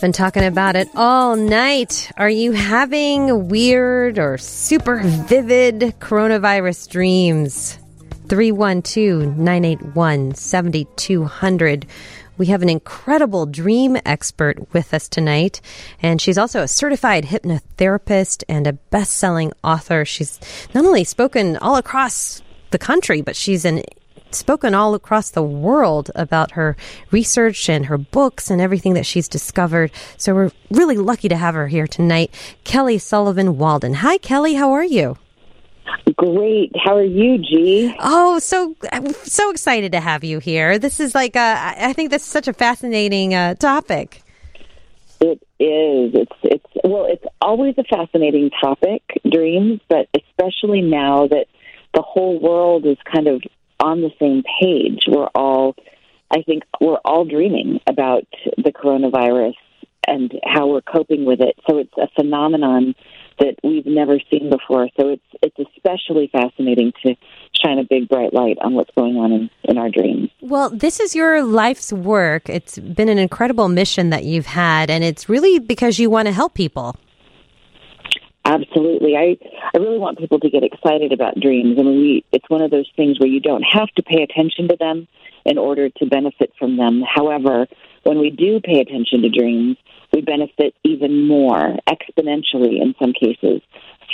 Been talking about it all night. Are you having weird or super vivid coronavirus dreams? 312 981 7200. We have an incredible dream expert with us tonight, and she's also a certified hypnotherapist and a best selling author. She's not only spoken all across the country, but she's an spoken all across the world about her research and her books and everything that she's discovered. So we're really lucky to have her here tonight. Kelly Sullivan Walden. Hi, Kelly. How are you? Great. How are you, Ji? Oh, so I'm so excited to have you here. This is like a, I think this is such a fascinating uh, topic. It is. It's it's well, it's always a fascinating topic, dreams, but especially now that the whole world is kind of on the same page. We're all, I think, we're all dreaming about the coronavirus and how we're coping with it. So it's a phenomenon that we've never seen before. So it's it's especially fascinating to shine a big bright light on what's going on in, in our dreams. Well, this is your life's work. It's been an incredible mission that you've had, and it's really because you want to help people. Absolutely. I, I really want people to get excited about dreams. I mean, we, it's one of those things where you don't have to pay attention to them in order to benefit from them. However, when we do pay attention to dreams, we benefit even more, exponentially in some cases,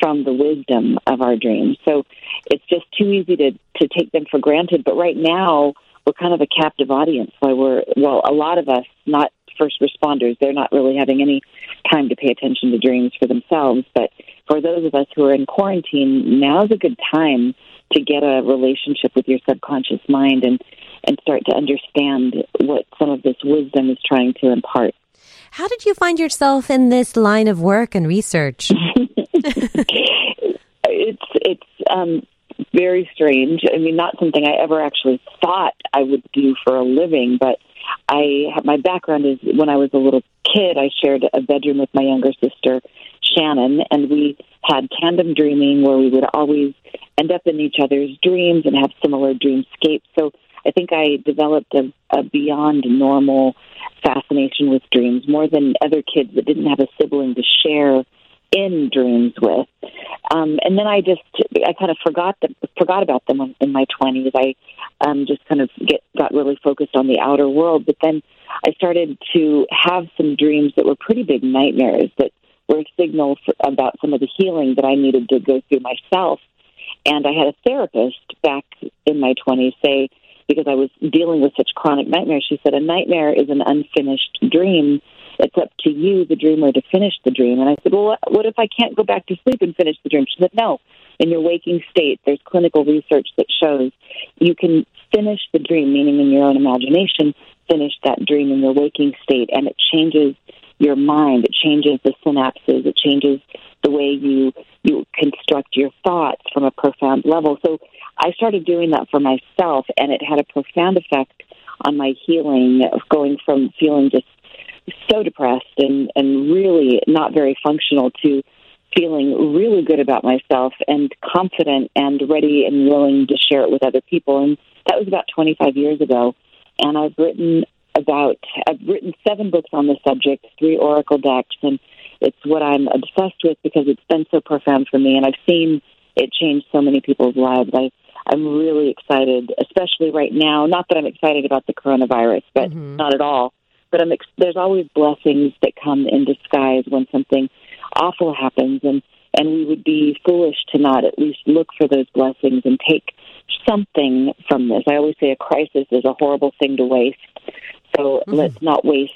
from the wisdom of our dreams. So it's just too easy to, to take them for granted. But right now, we're kind of a captive audience. Why we're, well, a lot of us, not first responders, they're not really having any time to pay attention to dreams for themselves. But for those of us who are in quarantine, now's a good time to get a relationship with your subconscious mind and, and start to understand what some of this wisdom is trying to impart. How did you find yourself in this line of work and research? it's it's um, very strange. I mean, not something I ever actually thought I would do for a living, but I have my background is when I was a little kid, I shared a bedroom with my younger sister, Shannon, and we had tandem dreaming where we would always end up in each other's dreams and have similar dreamscapes. So I think I developed a, a beyond normal fascination with dreams more than other kids that didn't have a sibling to share in dreams with. Um, and then I just I kind of forgot them, forgot about them in my twenties. I um, just kind of get got really focused on the outer world. But then I started to have some dreams that were pretty big nightmares that were a signal for, about some of the healing that I needed to go through myself. And I had a therapist back in my twenties say because I was dealing with such chronic nightmares. She said a nightmare is an unfinished dream it's up to you, the dreamer, to finish the dream. And I said, well, what if I can't go back to sleep and finish the dream? She said, no. In your waking state, there's clinical research that shows you can finish the dream, meaning in your own imagination, finish that dream in your waking state, and it changes your mind. It changes the synapses. It changes the way you you construct your thoughts from a profound level. So I started doing that for myself, and it had a profound effect on my healing of going from feeling just so depressed and, and really not very functional to feeling really good about myself and confident and ready and willing to share it with other people. And that was about 25 years ago. And I've written about, I've written seven books on the subject, three Oracle decks, and it's what I'm obsessed with because it's been so profound for me. And I've seen it change so many people's lives. I, I'm really excited, especially right now. Not that I'm excited about the coronavirus, but mm-hmm. not at all but I'm ex- there's always blessings that come in disguise when something awful happens, and and we would be foolish to not at least look for those blessings and take something from this. I always say a crisis is a horrible thing to waste, so mm-hmm. let's not waste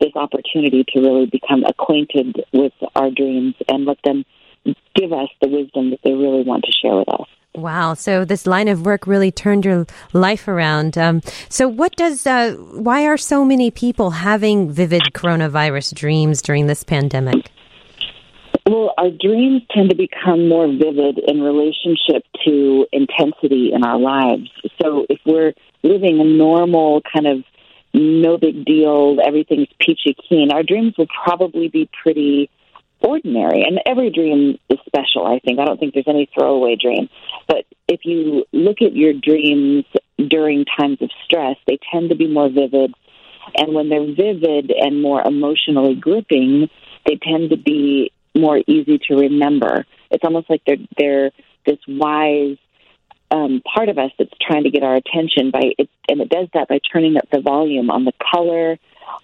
this opportunity to really become acquainted with our dreams and let them give us the wisdom that they really want to share with us. Wow. So this line of work really turned your life around. Um, so what does, uh, why are so many people having vivid coronavirus dreams during this pandemic? Well, our dreams tend to become more vivid in relationship to intensity in our lives. So if we're living a normal kind of no big deal, everything's peachy keen, our dreams will probably be pretty ordinary. And every dream is special, I think. I don't think there's any throwaway dream. But if you look at your dreams during times of stress, they tend to be more vivid. And when they're vivid and more emotionally gripping, they tend to be more easy to remember. It's almost like they're they're this wise um, part of us that's trying to get our attention by it, and it does that by turning up the volume on the color,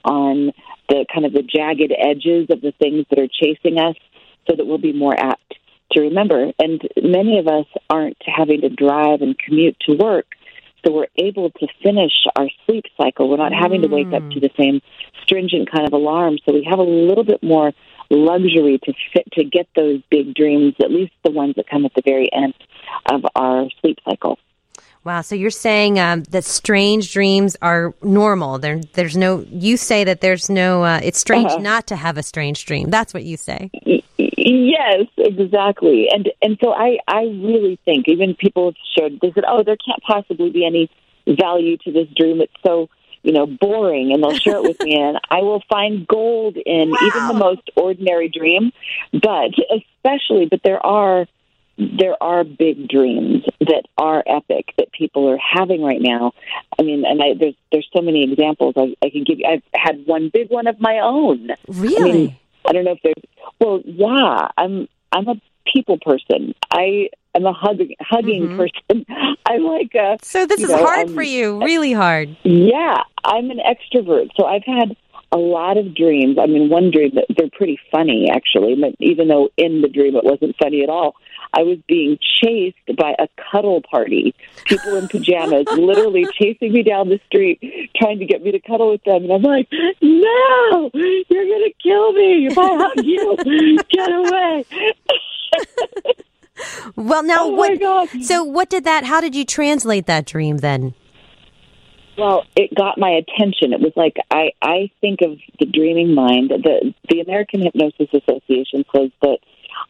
on the kind of the jagged edges of the things that are chasing us, so that we'll be more apt to remember. And many of us aren't having to drive and commute to work, so we're able to finish our sleep cycle. We're not having to wake up to the same stringent kind of alarm, so we have a little bit more luxury to fit to get those big dreams, at least the ones that come at the very end of our sleep cycle. Wow. So you're saying um, that strange dreams are normal. There, there's no. You say that there's no. Uh, it's strange uh-huh. not to have a strange dream. That's what you say. Yes, exactly. And and so I I really think even people have shared. They said, oh, there can't possibly be any value to this dream. It's so you know, boring and they'll share it with me and I will find gold in wow. even the most ordinary dream. But especially, but there are, there are big dreams that are epic that people are having right now. I mean, and I, there's, there's so many examples I, I can give you. I've had one big one of my own. Really? I, mean, I don't know if there's, well, yeah, I'm, I'm a people person. I am a hug, hugging mm-hmm. person. I'm like a. So this is know, hard um, for you, really hard. Yeah, I'm an extrovert, so I've had a lot of dreams. I mean, one dream that they're pretty funny actually, but even though in the dream it wasn't funny at all. I was being chased by a cuddle party. People in pajamas literally chasing me down the street, trying to get me to cuddle with them. And I'm like, no, you're going to kill me if I hug you. Get away. well, now oh what? So, what did that? How did you translate that dream then? Well, it got my attention. It was like I I think of the dreaming mind. The the American Hypnosis Association says that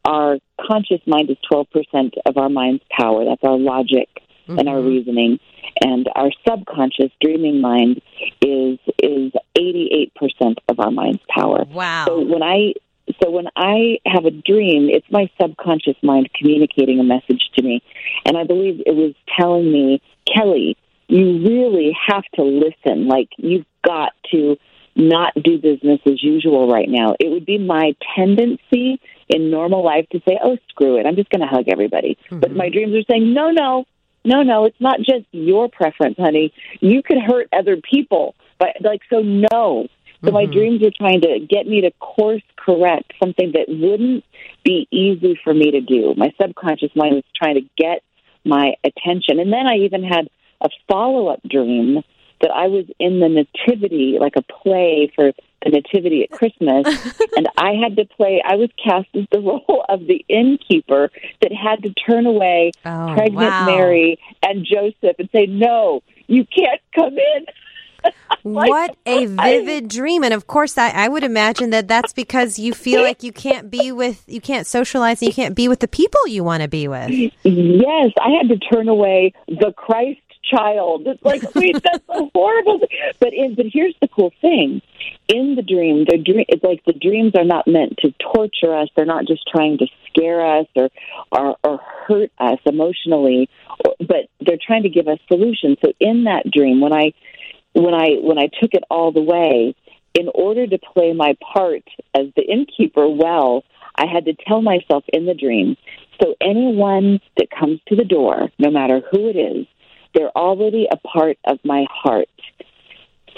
our conscious mind is twelve percent of our mind's power. That's our logic mm-hmm. and our mm-hmm. reasoning, and our subconscious dreaming mind is is eighty eight percent of our mind's power. Wow! So when I so when I have a dream, it's my subconscious mind communicating a message to me. And I believe it was telling me, Kelly, you really have to listen. Like, you've got to not do business as usual right now. It would be my tendency in normal life to say, oh, screw it. I'm just going to hug everybody. Mm-hmm. But my dreams are saying, no, no, no, no, it's not just your preference, honey. You could hurt other people. But, like, so no. So mm-hmm. my dreams are trying to get me to course correct something that wouldn't be easy for me to do. My subconscious mind was trying to get my attention. And then I even had a follow up dream that I was in the nativity, like a play for the nativity at Christmas, and I had to play. I was cast as the role of the innkeeper that had to turn away oh, pregnant wow. Mary and Joseph and say, "No, you can't come in." what a vivid dream. And of course, I, I would imagine that that's because you feel like you can't be with, you can't socialize, and you can't be with the people you want to be with. Yes, I had to turn away the Christ child. It's like, wait, that's so horrible. But in, but here's the cool thing: in the dream, the dream, it's like the dreams are not meant to torture us. They're not just trying to scare us or or, or hurt us emotionally, but they're trying to give us solutions. So in that dream, when I when I when I took it all the way, in order to play my part as the innkeeper well, I had to tell myself in the dream. So anyone that comes to the door, no matter who it is, they're already a part of my heart.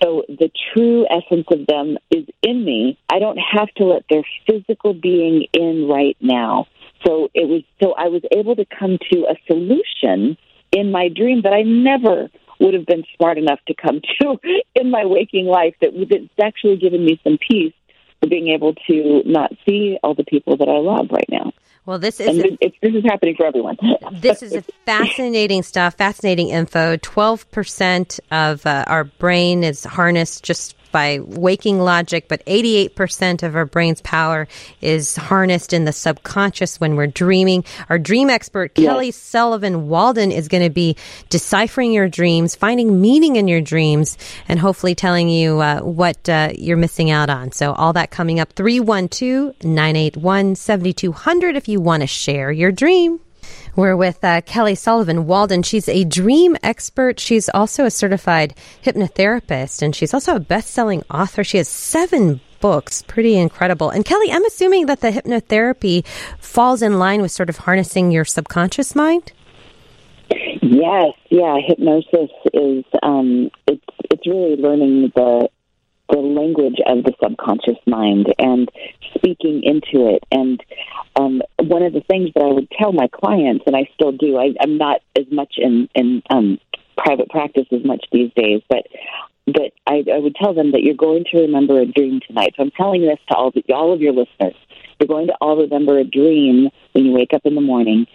So the true essence of them is in me. I don't have to let their physical being in right now. So it was so I was able to come to a solution in my dream that I never would have been smart enough to come to in my waking life that that's actually given me some peace for being able to not see all the people that I love right now. Well, this is a, this is happening for everyone. this is fascinating stuff, fascinating info. Twelve percent of uh, our brain is harnessed just by waking logic, but 88% of our brain's power is harnessed in the subconscious when we're dreaming. Our dream expert, yes. Kelly Sullivan Walden, is going to be deciphering your dreams, finding meaning in your dreams, and hopefully telling you uh, what uh, you're missing out on. So, all that coming up 312 981 7200 if you want to share your dream. We're with uh, Kelly Sullivan Walden. She's a dream expert. She's also a certified hypnotherapist, and she's also a best selling author. She has seven books. Pretty incredible. And Kelly, I'm assuming that the hypnotherapy falls in line with sort of harnessing your subconscious mind? Yes, yeah. Hypnosis is um, it's it's really learning the the language of the subconscious mind and speaking into it. And um, one of the things that I would tell my clients, and I still do, I, I'm not as much in in um, private practice as much these days, but but I, I would tell them that you're going to remember a dream tonight. So I'm telling this to all the, all of your listeners. You're going to all remember a dream when you wake up in the morning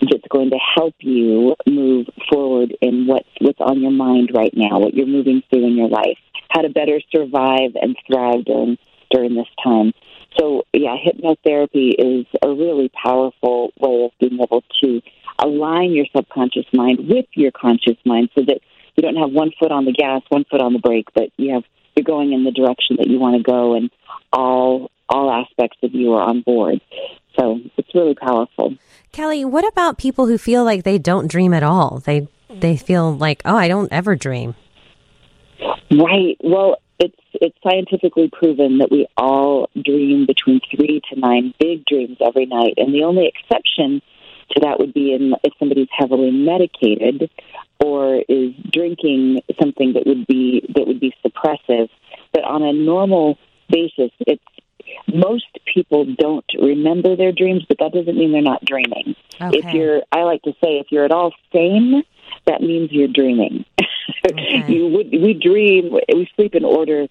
that's going to help you move forward in what's what's on your mind right now, what you're moving through in your life, how to better survive and thrive during during this time. So yeah, hypnotherapy is a really powerful way of being able to align your subconscious mind with your conscious mind so that you don't have one foot on the gas, one foot on the brake, but you have you're going in the direction that you want to go and all all aspects of you are on board. So it's really powerful. Kelly, what about people who feel like they don't dream at all? They they feel like, oh, I don't ever dream. Right. Well, it's it's scientifically proven that we all dream between three to nine big dreams every night, and the only exception to that would be in if somebody's heavily medicated or is drinking something that would be that would be suppressive. But on a normal basis, it's most people don't remember their dreams, but that doesn't mean they're not dreaming. Okay. If you're, I like to say, if you're at all sane, that means you're dreaming. Okay. you would, we dream, we sleep in order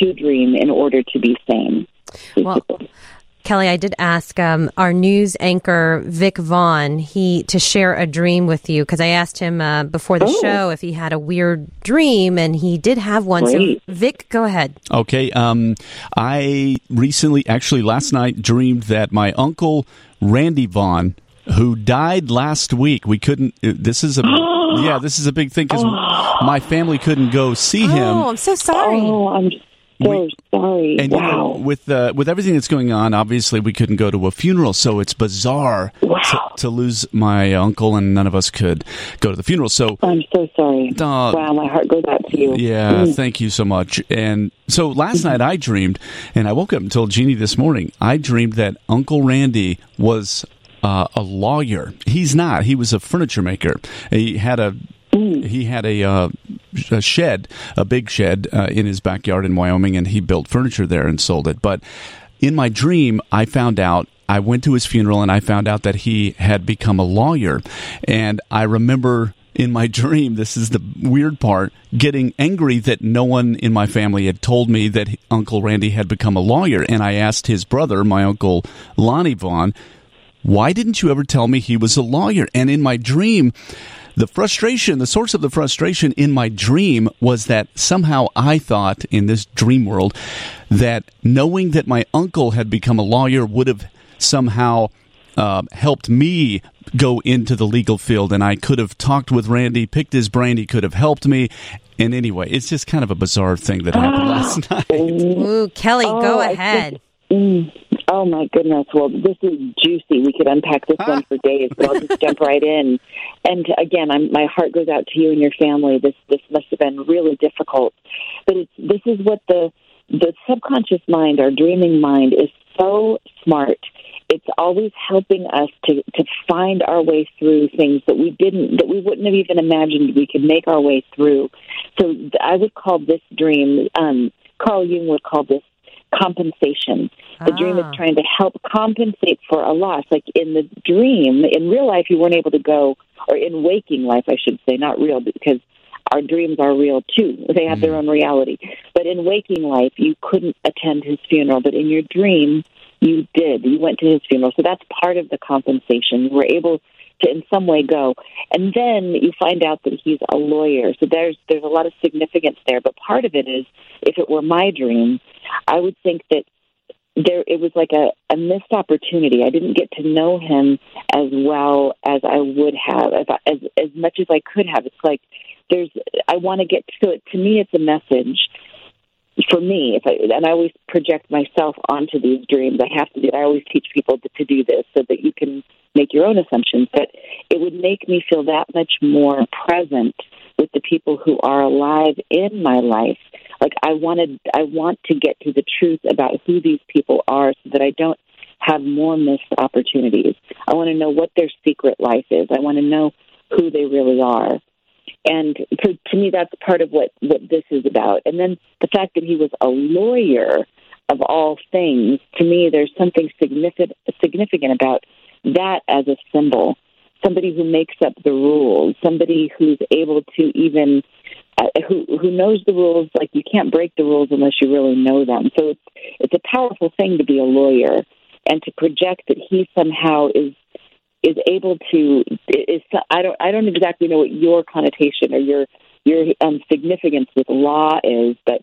to dream in order to be sane. Well, Kelly, I did ask um, our news anchor Vic Vaughn he to share a dream with you because I asked him uh, before the oh. show if he had a weird dream, and he did have one. Great. So, Vic, go ahead. Okay, um, I recently, actually last night, dreamed that my uncle Randy Vaughn who died last week. We couldn't. Uh, this is a yeah. This is a big thing because oh. my family couldn't go see him. Oh, I'm so sorry. Oh, I'm so we, sorry. And wow. you know, with uh, with everything that's going on, obviously we couldn't go to a funeral, so it's bizarre wow. to, to, lose my uncle, and none of us could go to the funeral. So I'm so sorry. Uh, wow, my heart goes out to you. Yeah, mm. thank you so much. And so last mm-hmm. night I dreamed, and I woke up and told Jeannie this morning. I dreamed that Uncle Randy was uh, a lawyer. He's not. He was a furniture maker. He had a Mm. He had a, uh, a, shed, a big shed uh, in his backyard in Wyoming, and he built furniture there and sold it. But in my dream, I found out. I went to his funeral and I found out that he had become a lawyer. And I remember in my dream, this is the weird part, getting angry that no one in my family had told me that Uncle Randy had become a lawyer. And I asked his brother, my uncle Lonnie Vaughn, why didn't you ever tell me he was a lawyer? And in my dream, the frustration, the source of the frustration in my dream was that somehow I thought in this dream world that knowing that my uncle had become a lawyer would have somehow uh, helped me go into the legal field and I could have talked with Randy, picked his brain, he could have helped me. And anyway, it's just kind of a bizarre thing that happened last night. Ooh, Kelly, oh, go ahead. Mm. Oh my goodness! Well, this is juicy. We could unpack this one for days, but I'll just jump right in. And again, I'm, my heart goes out to you and your family. This this must have been really difficult, but it's this is what the the subconscious mind, our dreaming mind, is so smart. It's always helping us to to find our way through things that we didn't that we wouldn't have even imagined we could make our way through. So I would call this dream. Um, Carl Jung would call this compensation. The ah. dream is ah. trying to help compensate for a loss. Like in the dream, in real life, you weren't able to go, or in waking life, I should say, not real, because our dreams are real too. They have mm. their own reality. But in waking life, you couldn't attend his funeral. But in your dream, you did. You went to his funeral. So that's part of the compensation. You were able to in some way go. And then you find out that he's a lawyer. So there's there's a lot of significance there. But part of it is if it were my dream, I would think that there it was like a, a missed opportunity. I didn't get to know him as well as I would have, as as, much as I could have. It's like there's I want to get to it. To me, it's a message for me. If I and I always project myself onto these dreams, I have to do. I always teach people to, to do this so that you can make your own assumptions, but it would make me feel that much more present with the people who are alive in my life. Like I wanted, I want to get to the truth about who these people are so that I don't have more missed opportunities. I want to know what their secret life is. I want to know who they really are. And so to me, that's part of what, what this is about. And then the fact that he was a lawyer of all things, to me, there's something significant, significant about that as a symbol. Somebody who makes up the rules, somebody who's able to even uh, who who knows the rules. Like you can't break the rules unless you really know them. So it's it's a powerful thing to be a lawyer and to project that he somehow is is able to is I don't I don't exactly know what your connotation or your your um, significance with law is, but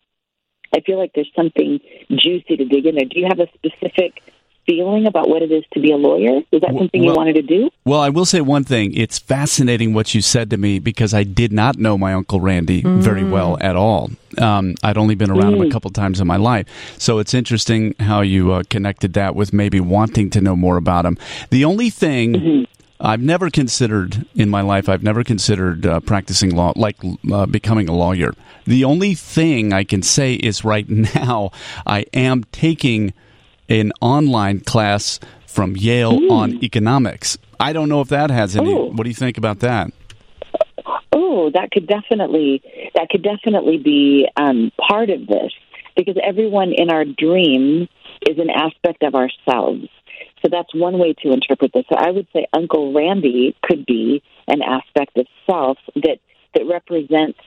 I feel like there's something juicy to dig in there. Do you have a specific feeling about what it is to be a lawyer? Is that something well, you wanted to do? Well, I will say one thing. It's fascinating what you said to me because I did not know my Uncle Randy mm. very well at all. Um, I'd only been around mm. him a mm. couple times in my life. So it's interesting how you uh, connected that with maybe wanting to know more about him. The only thing. Mm-hmm. I've never considered in my life. I've never considered uh, practicing law, like uh, becoming a lawyer. The only thing I can say is right now I am taking an online class from Yale mm. on economics. I don't know if that has any. Oh. What do you think about that? Oh, that could definitely that could definitely be um, part of this because everyone in our dream is an aspect of ourselves. So that's one way to interpret this. So I would say Uncle Randy could be an aspect of self that that represents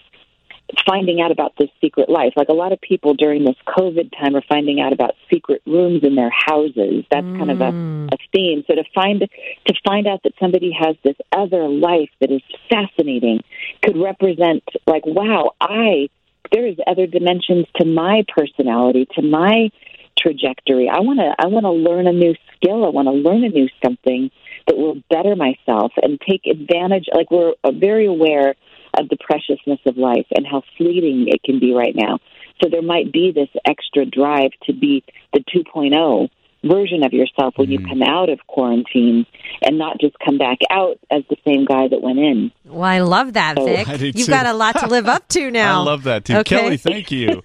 finding out about this secret life. Like a lot of people during this COVID time are finding out about secret rooms in their houses. That's mm. kind of a, mm. a theme. So to find to find out that somebody has this other life that is fascinating could represent like, wow, I there is other dimensions to my personality, to my trajectory. I want to I want to learn a new skill. I want to learn a new something that will better myself and take advantage. Like we're very aware of the preciousness of life and how fleeting it can be right now. So there might be this extra drive to be the 2.0 version of yourself when mm. you come out of quarantine and not just come back out as the same guy that went in. Well, I love that, so, Vic. You've got a lot to live up to now. I love that too. Okay. Kelly, thank you.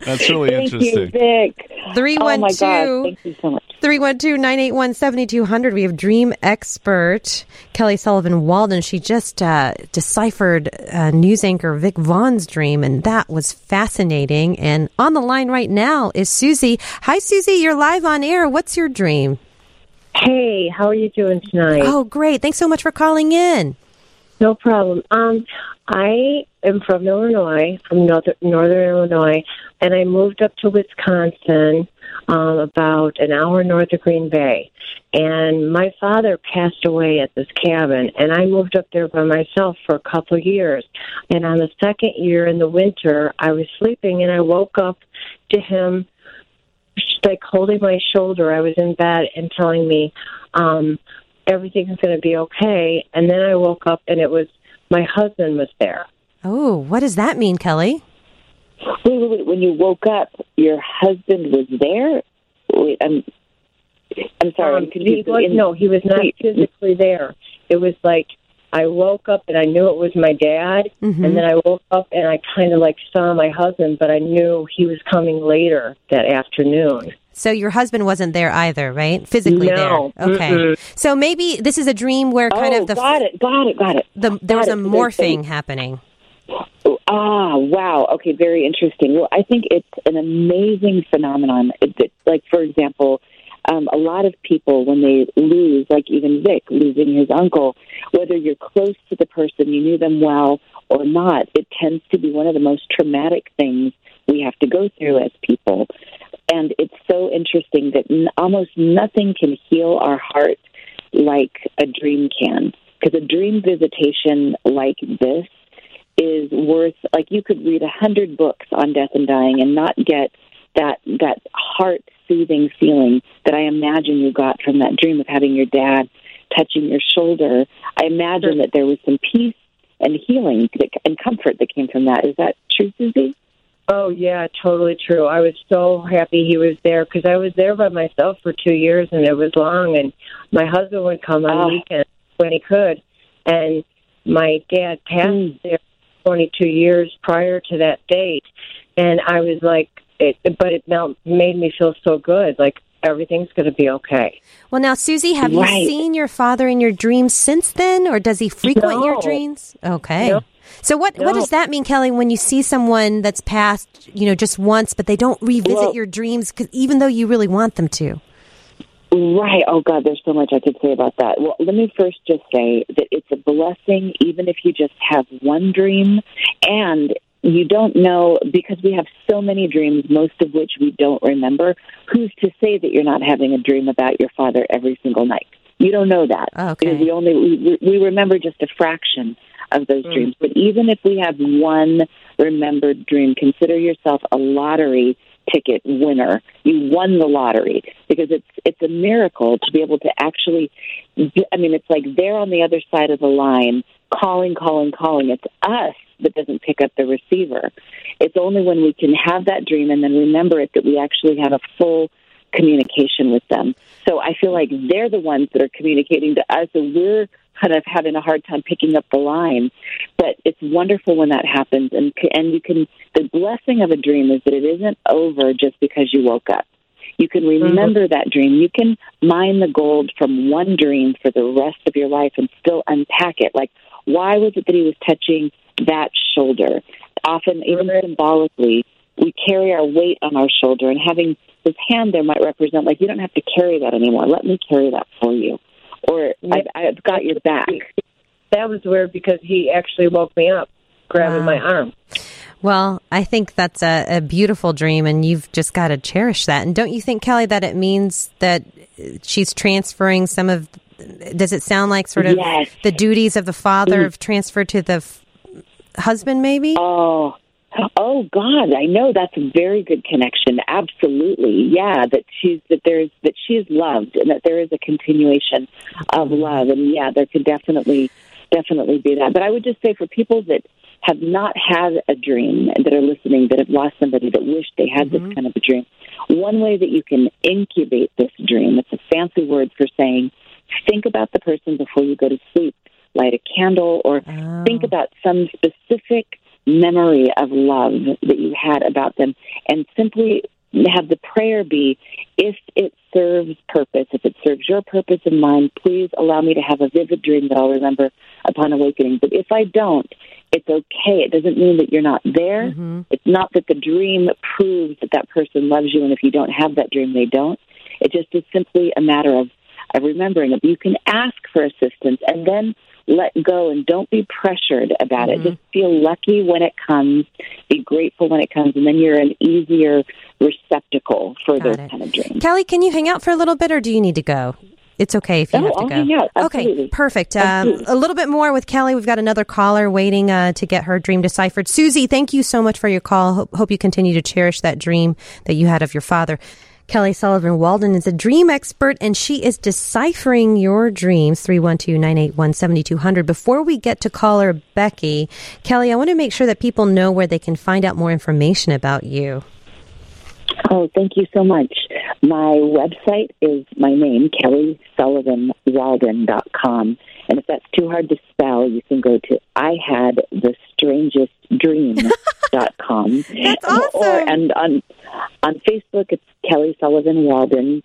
That's really thank interesting. You, Vic. 312 oh my God, thank you so much. 312 981 7200. We have dream expert Kelly Sullivan Walden. She just uh, deciphered uh, news anchor Vic Vaughn's dream, and that was fascinating. And on the line right now is Susie. Hi, Susie. You're live on air. What's your dream? Hey, how are you doing tonight? Oh, great. Thanks so much for calling in. No problem. Um, I am from Illinois, from northern, northern Illinois, and I moved up to Wisconsin um, about an hour north of Green Bay. And my father passed away at this cabin, and I moved up there by myself for a couple of years. And on the second year in the winter, I was sleeping, and I woke up to him like holding my shoulder. I was in bed and telling me um, everything's going to be okay. And then I woke up, and it was my husband was there. Oh, what does that mean, Kelly? Wait, wait, wait. When you woke up, your husband was there. Wait, I'm. I'm sorry. Um, he was, in, no, he was not physically there. It was like I woke up and I knew it was my dad, mm-hmm. and then I woke up and I kind of like saw my husband, but I knew he was coming later that afternoon. So your husband wasn't there either, right? Physically no. there. Okay. Mm-mm. So maybe this is a dream where kind oh, of the got it, got it, got it. The, there got was a morphing happening. Ah, wow. Okay, very interesting. Well, I think it's an amazing phenomenon. It, like, for example, um, a lot of people, when they lose, like even Vic losing his uncle, whether you're close to the person, you knew them well or not, it tends to be one of the most traumatic things we have to go through as people. And it's so interesting that n- almost nothing can heal our heart like a dream can. Because a dream visitation like this is worth like you could read a hundred books on death and dying and not get that that heart soothing feeling that I imagine you got from that dream of having your dad touching your shoulder. I imagine that there was some peace and healing and comfort that came from that. Is that true, Susie? Oh yeah, totally true. I was so happy he was there because I was there by myself for two years and it was long. And my husband would come on Oh. weekends when he could, and my dad passed Mm. there 22 years prior to that date, and I was like, it, but it now made me feel so good, like everything's going to be okay. Well, now, Susie, have Right. you seen your father in your dreams since then, or does he frequent your dreams? Okay. No. So what what does that mean, Kelly? When you see someone that's passed, you know, just once, but they don't revisit Well- your dreams, 'cause even though you really want them to. Right. Oh, God, there's so much I could say about that. Well, let me first just say that it's a blessing, even if you just have one dream. And you don't know, because we have so many dreams, most of which we don't remember, who's to say that you're not having a dream about your father every single night? You don't know that. Okay. Because we only, we, we remember just a fraction of those Mm. dreams. But even if we have one remembered dream, consider yourself a lottery ticket winner. You won the lottery because it's it's a miracle to be able to actually. I mean, it's like they're on the other side of the line, calling, calling, calling. It's us that doesn't pick up the receiver. It's only when we can have that dream and then remember it that we actually have a full communication with them. So I feel like they're the ones that are communicating to us, and we're kind of having a hard time picking up the line. But it's wonderful when that happens, and and you can. The blessing of a dream is that it isn't over just because you woke up. You can mm-hmm. remember that dream. You can mine the gold from one dream for the rest of your life and still unpack it. Like, why was it that he was touching that shoulder? Often, even symbolically, we carry our weight on our shoulder, and having his hand there might represent, like, you don't have to carry that anymore. Let me carry that for you. Or, I've, I've got your back. That was weird because he actually woke me up, grabbing Wow. my arm. Well, I think that's a, a beautiful dream, and you've just got to cherish that. And don't you think, Kelly, that it means that she's transferring some of? Does it sound like sort of Yes. the duties of the father mm. have transferred to the f- husband? Maybe. Oh, oh God! I know that's a very good connection. Absolutely, yeah. That she's that there's that she is loved, and that there is a continuation of love, and yeah, there could definitely definitely be that. But I would just say for people that have not had a dream that are listening that have lost somebody that wish they had this mm-hmm. kind of a dream. One way that you can incubate this dream, it's a fancy word for saying think about the person before you go to sleep. Light a candle or Oh. think about some specific memory of love that you had about them and simply have the prayer be if it serves purpose, if it serves your purpose and mine, please allow me to have a vivid dream that I'll remember upon awakening. But if I don't, it's okay. It doesn't mean that you're not there. Mm-hmm. It's not that the dream proves that that person loves you, and if you don't have that dream, they don't. It just is simply a matter of, of remembering it. You can ask for assistance and then let go and don't be pressured about it. Just feel lucky when it comes, be grateful when it comes, and then you're an easier receptacle for Got those it. kind of dreams. Kelly, can you hang out for a little bit, or do you need to go? It's okay if you No, have to I'll go. hang out. Okay, perfect. Um, a little bit more with Kelly. We've got another caller waiting uh, to get her dream deciphered. Susie, thank you so much for your call. Hope, hope you continue to cherish that dream that you had of your father. Kelly Sullivan Walden is a dream expert and she is deciphering your dreams 312-981-7200. Before we get to caller Becky, Kelly, I want to make sure that people know where they can find out more information about you. Oh, thank you so much. My website is my name, KellySullivanWalden.com. And if that's too hard to spell, you can go to I had the strangest dream.com. That's Or, and on, on Facebook, it's Kelly Sullivan Walden.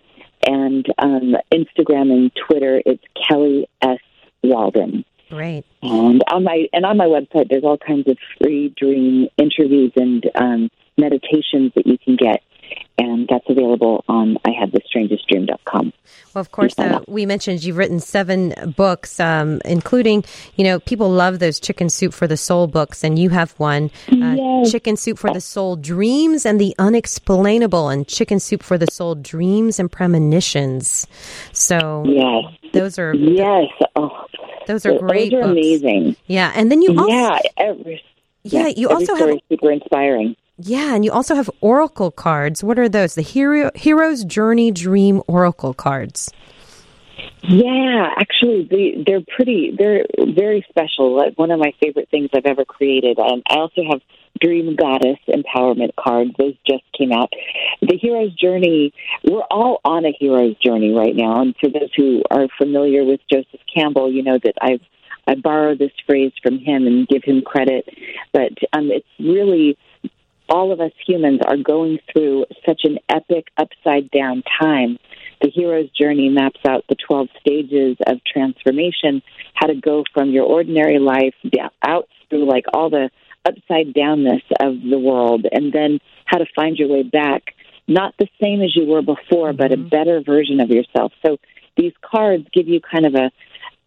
And um, Instagram and Twitter, it's Kelly S. Walden. Great. And on my and on my website, there's all kinds of free dream interviews and um, meditations that you can get, and that's available on I have the strangest dream.com. Well, of course, uh, we mentioned you've written seven books, um, including, you know, people love those Chicken Soup for the Soul books, and you have one, uh, Yes. Chicken Soup for the Soul Dreams and the Unexplainable, and Chicken Soup for the Soul Dreams and Premonitions. So Yes, those are yes, oh, those are great Those are books. amazing. Yeah, and then you also yeah, every yeah, you every also story have super inspiring. Yeah, and you also have oracle cards. What are those? The hero hero's journey dream oracle cards. Yeah, actually, they, they're pretty. They're very special. Like one of my favorite things I've ever created. Um, I also have Dream Goddess empowerment cards. Those just came out. The hero's journey. We're all on a hero's journey right now. And for those who are familiar with Joseph Campbell, you know that I've I borrow this phrase from him and give him credit. But um, it's really all of us humans are going through such an epic upside down time. The hero's journey maps out the 12 stages of transformation, how to go from your ordinary life down, out through like all the upside downness of the world, and then how to find your way back, not the same as you were before, but a mm-hmm. better version of yourself. So these cards give you kind of a,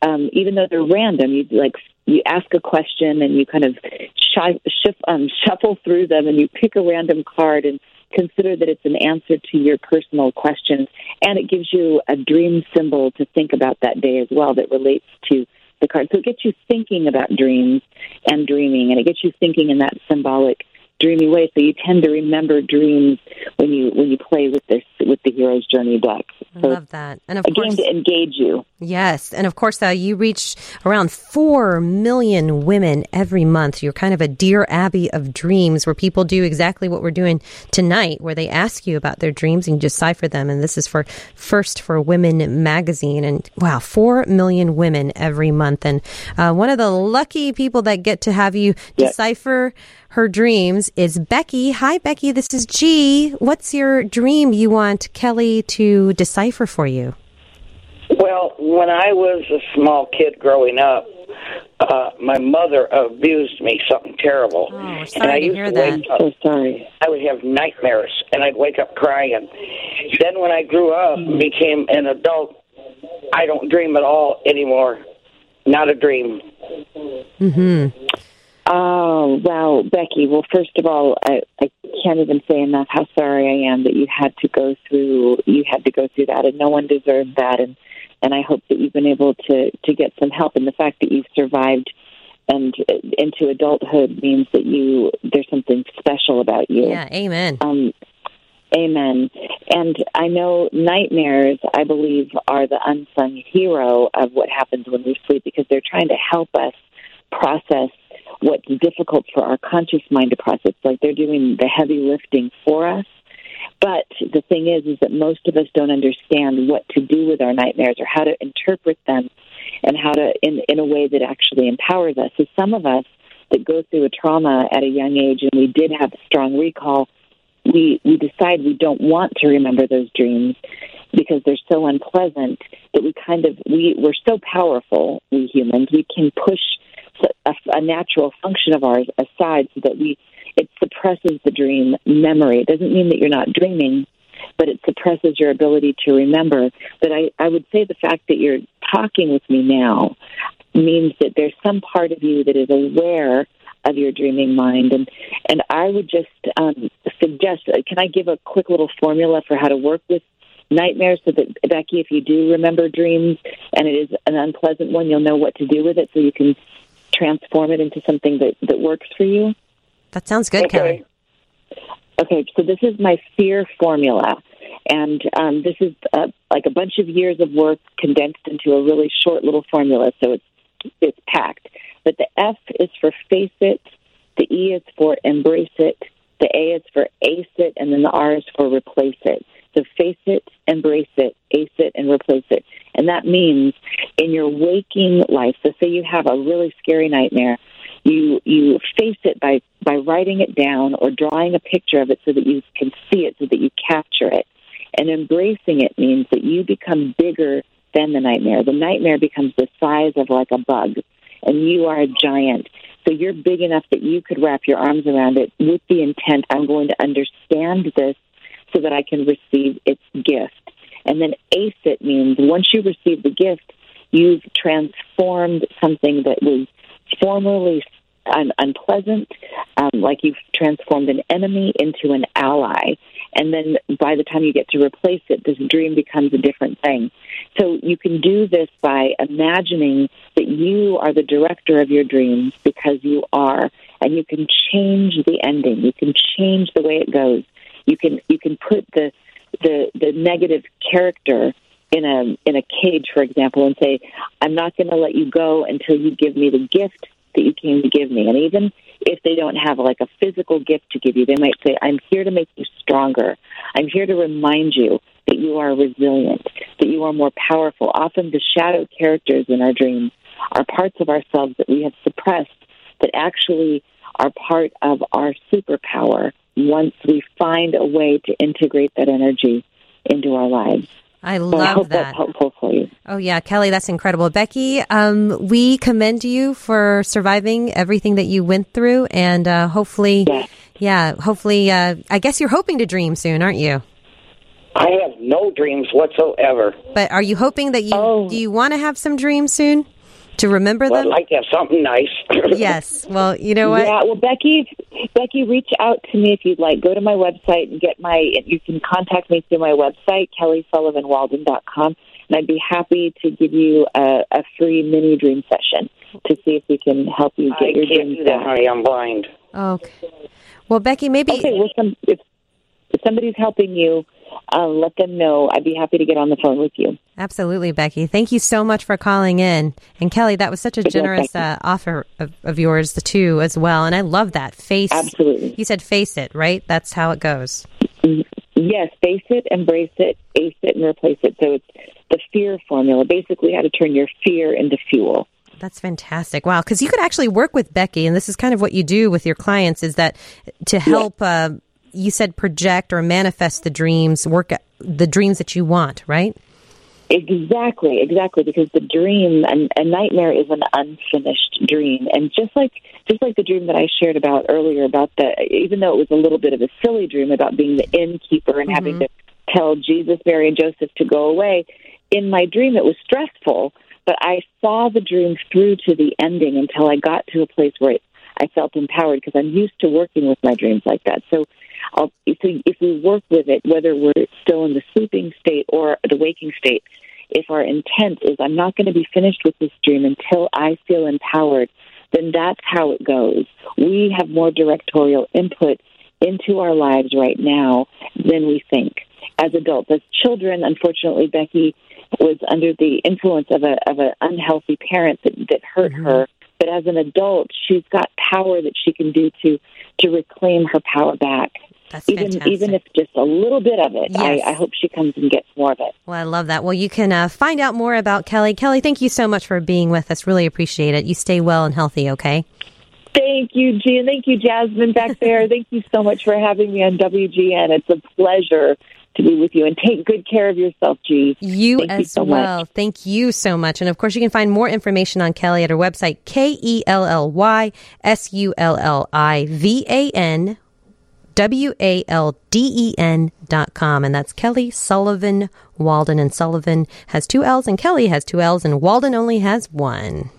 um, even though they're random, you like you ask a question and you kind of shy, shift, um, shuffle through them and you pick a random card and consider that it's an answer to your personal questions. And it gives you a dream symbol to think about that day as well that relates to the card. So it gets you thinking about dreams and dreaming, and it gets you thinking in that symbolic dreamy way. So you tend to remember dreams when you when you play with this with the hero's journey deck. So I love that, and of a course, game to engage you. Yes, and of course, uh, you reach around four million women every month. You're kind of a dear Abby of dreams, where people do exactly what we're doing tonight, where they ask you about their dreams and you decipher them. And this is for First for Women magazine, and wow, four million women every month. And uh, one of the lucky people that get to have you decipher her dreams is Becky. Hi, Becky. This is Ji. What's your dream you want Kelly to decipher for you? Well, when I was a small kid growing up, uh, my mother abused me something terrible. Oh, sorry and I to used hear to that. Up, so sorry. I would have nightmares, and I'd wake up crying. Then, when I grew up and became an adult, I don't dream at all anymore. Not a dream. Mm-hmm. Oh, wow, Becky. Well, first of all, I, I can't even say enough how sorry I am that you had to go through you had to go through that, and no one deserves that. And and I hope that you've been able to to get some help. And the fact that you've survived and into adulthood means that you there's something special about you. Yeah, amen. Um, amen. And I know nightmares, I believe, are the unsung hero of what happens when we sleep because they're trying to help us process what's difficult for our conscious mind to process. Like they're doing the heavy lifting for us. But the thing is, is that most of us don't understand what to do with our nightmares or how to interpret them and how to, in, in a way that actually empowers us. So some of us that go through a trauma at a young age and we did have strong recall, we, we decide we don't want to remember those dreams because they're so unpleasant that we kind of, we, we're so powerful, we humans, we can push a, a natural function of ours aside so that we it suppresses the dream memory. It doesn't mean that you're not dreaming, but it suppresses your ability to remember. But I, I would say the fact that you're talking with me now means that there's some part of you that is aware of your dreaming mind and and I would just um, suggest can I give a quick little formula for how to work with nightmares so that Becky if you do remember dreams and it is an unpleasant one you'll know what to do with it so you can transform it into something that, that works for you? That sounds good, okay. Kelly. Okay, so this is my fear formula. And um, this is uh, like a bunch of years of work condensed into a really short little formula, so it's it's packed. But the F is for face it, the E is for embrace it, the A is for ace it, and then the R is for replace it. So face it, embrace it, ace it, and replace it. And that means in your waking life, so say you have a really scary nightmare, you you face it by by writing it down or drawing a picture of it so that you can see it, so that you capture it. And embracing it means that you become bigger than the nightmare. The nightmare becomes the size of like a bug, and you are a giant. So you're big enough that you could wrap your arms around it with the intent I'm going to understand this so that I can receive its gift. And then ace it means once you receive the gift, you've transformed something that was formerly un- unpleasant, um, like you've transformed an enemy into an ally. And then by the time you get to replace it, this dream becomes a different thing. So you can do this by imagining that you are the director of your dreams because you are, and you can change the ending. You can change the way it goes. You can you can put the the the negative character in a in a cage, for example, and say, "I'm not going to let you go until you give me the gift that you came to give me." And even if they don't have like a physical gift to give you, they might say, "I'm here to make you stronger. I'm here to remind you that you are resilient, that you are more powerful." Often, the shadow characters in our dreams are parts of ourselves that we have suppressed that actually are part of our superpower once we find a way to integrate that energy into our lives. I So love I hope that. that's helpful for you. Oh yeah, Kelly, that's incredible. Becky, um, we commend you for surviving everything that you went through, and uh, hopefully, Yes. yeah, hopefully, uh, I guess you're hoping to dream soon, aren't you? I have no dreams whatsoever. But are you hoping that you Oh. do you want to have some dreams soon to remember Well, I'd like to have something nice. yes. Well, you know what? Yeah, well, Becky, Becky, reach out to me if you'd like. Go to my website and get my. You can contact me through my website, kellysullivanwalden.com, and I'd be happy to give you a, a free mini dream session to see if we can help you I get your can't dreams do that, honey. I'm blind. Okay. Well, Becky, maybe Okay, well, some, if, if somebody's helping you, uh, let them know. I'd be happy to get on the phone with you. Absolutely, Becky. Thank you so much for calling in. And Kelly, that was such a Good generous uh, offer of, of yours too, as well. And I love that face. Absolutely. You said face it, right? That's how it goes. Yes, face it, embrace it, ace it, and replace it. So it's the fear formula, basically how to turn your fear into fuel. That's fantastic. Wow. Because you could actually work with Becky, and this is kind of what you do with your clients is that to help, uh, you said project or manifest the dreams, work the dreams that you want, right? Exactly, exactly. Because the dream, and a nightmare is an unfinished dream, and just like just like the dream that I shared about earlier, about the even though it was a little bit of a silly dream about being the innkeeper and having mm-hmm. to tell Jesus, Mary, and Joseph to go away, in my dream it was stressful, but I saw the dream through to the ending until I got to a place where it, I felt empowered because I'm used to working with my dreams like that. So. I'll, so if we work with it, whether we're still in the sleeping state or the waking state, if our intent is I'm not going to be finished with this dream until I feel empowered, then that's how it goes. We have more directorial input into our lives right now than we think. As adults, as children, unfortunately, Becky was under the influence of a of an unhealthy parent that, that hurt mm-hmm. her. But as an adult, she's got power that she can do to to reclaim her power back. That's Even fantastic. even if just a little bit of it, Yes. I, I hope she comes and gets more of it. Well, I love that. Well, you can uh, find out more about Kelly. Kelly, thank you so much for being with us. Really appreciate it. You stay well and healthy, okay? Thank you, Ji, and thank you, Jasmine, back there. thank you so much for having me on WGN. It's a pleasure to be with you, and take good care of yourself, Ji. You Thank you as so well. much. Thank you so much. And of course, you can find more information on Kelly at her website, K E L L Y S U L L I V A N W A L D E N dot com. And that's Kelly Sullivan Walden. And Sullivan has two L's, and Kelly has two L's, and Walden only has one.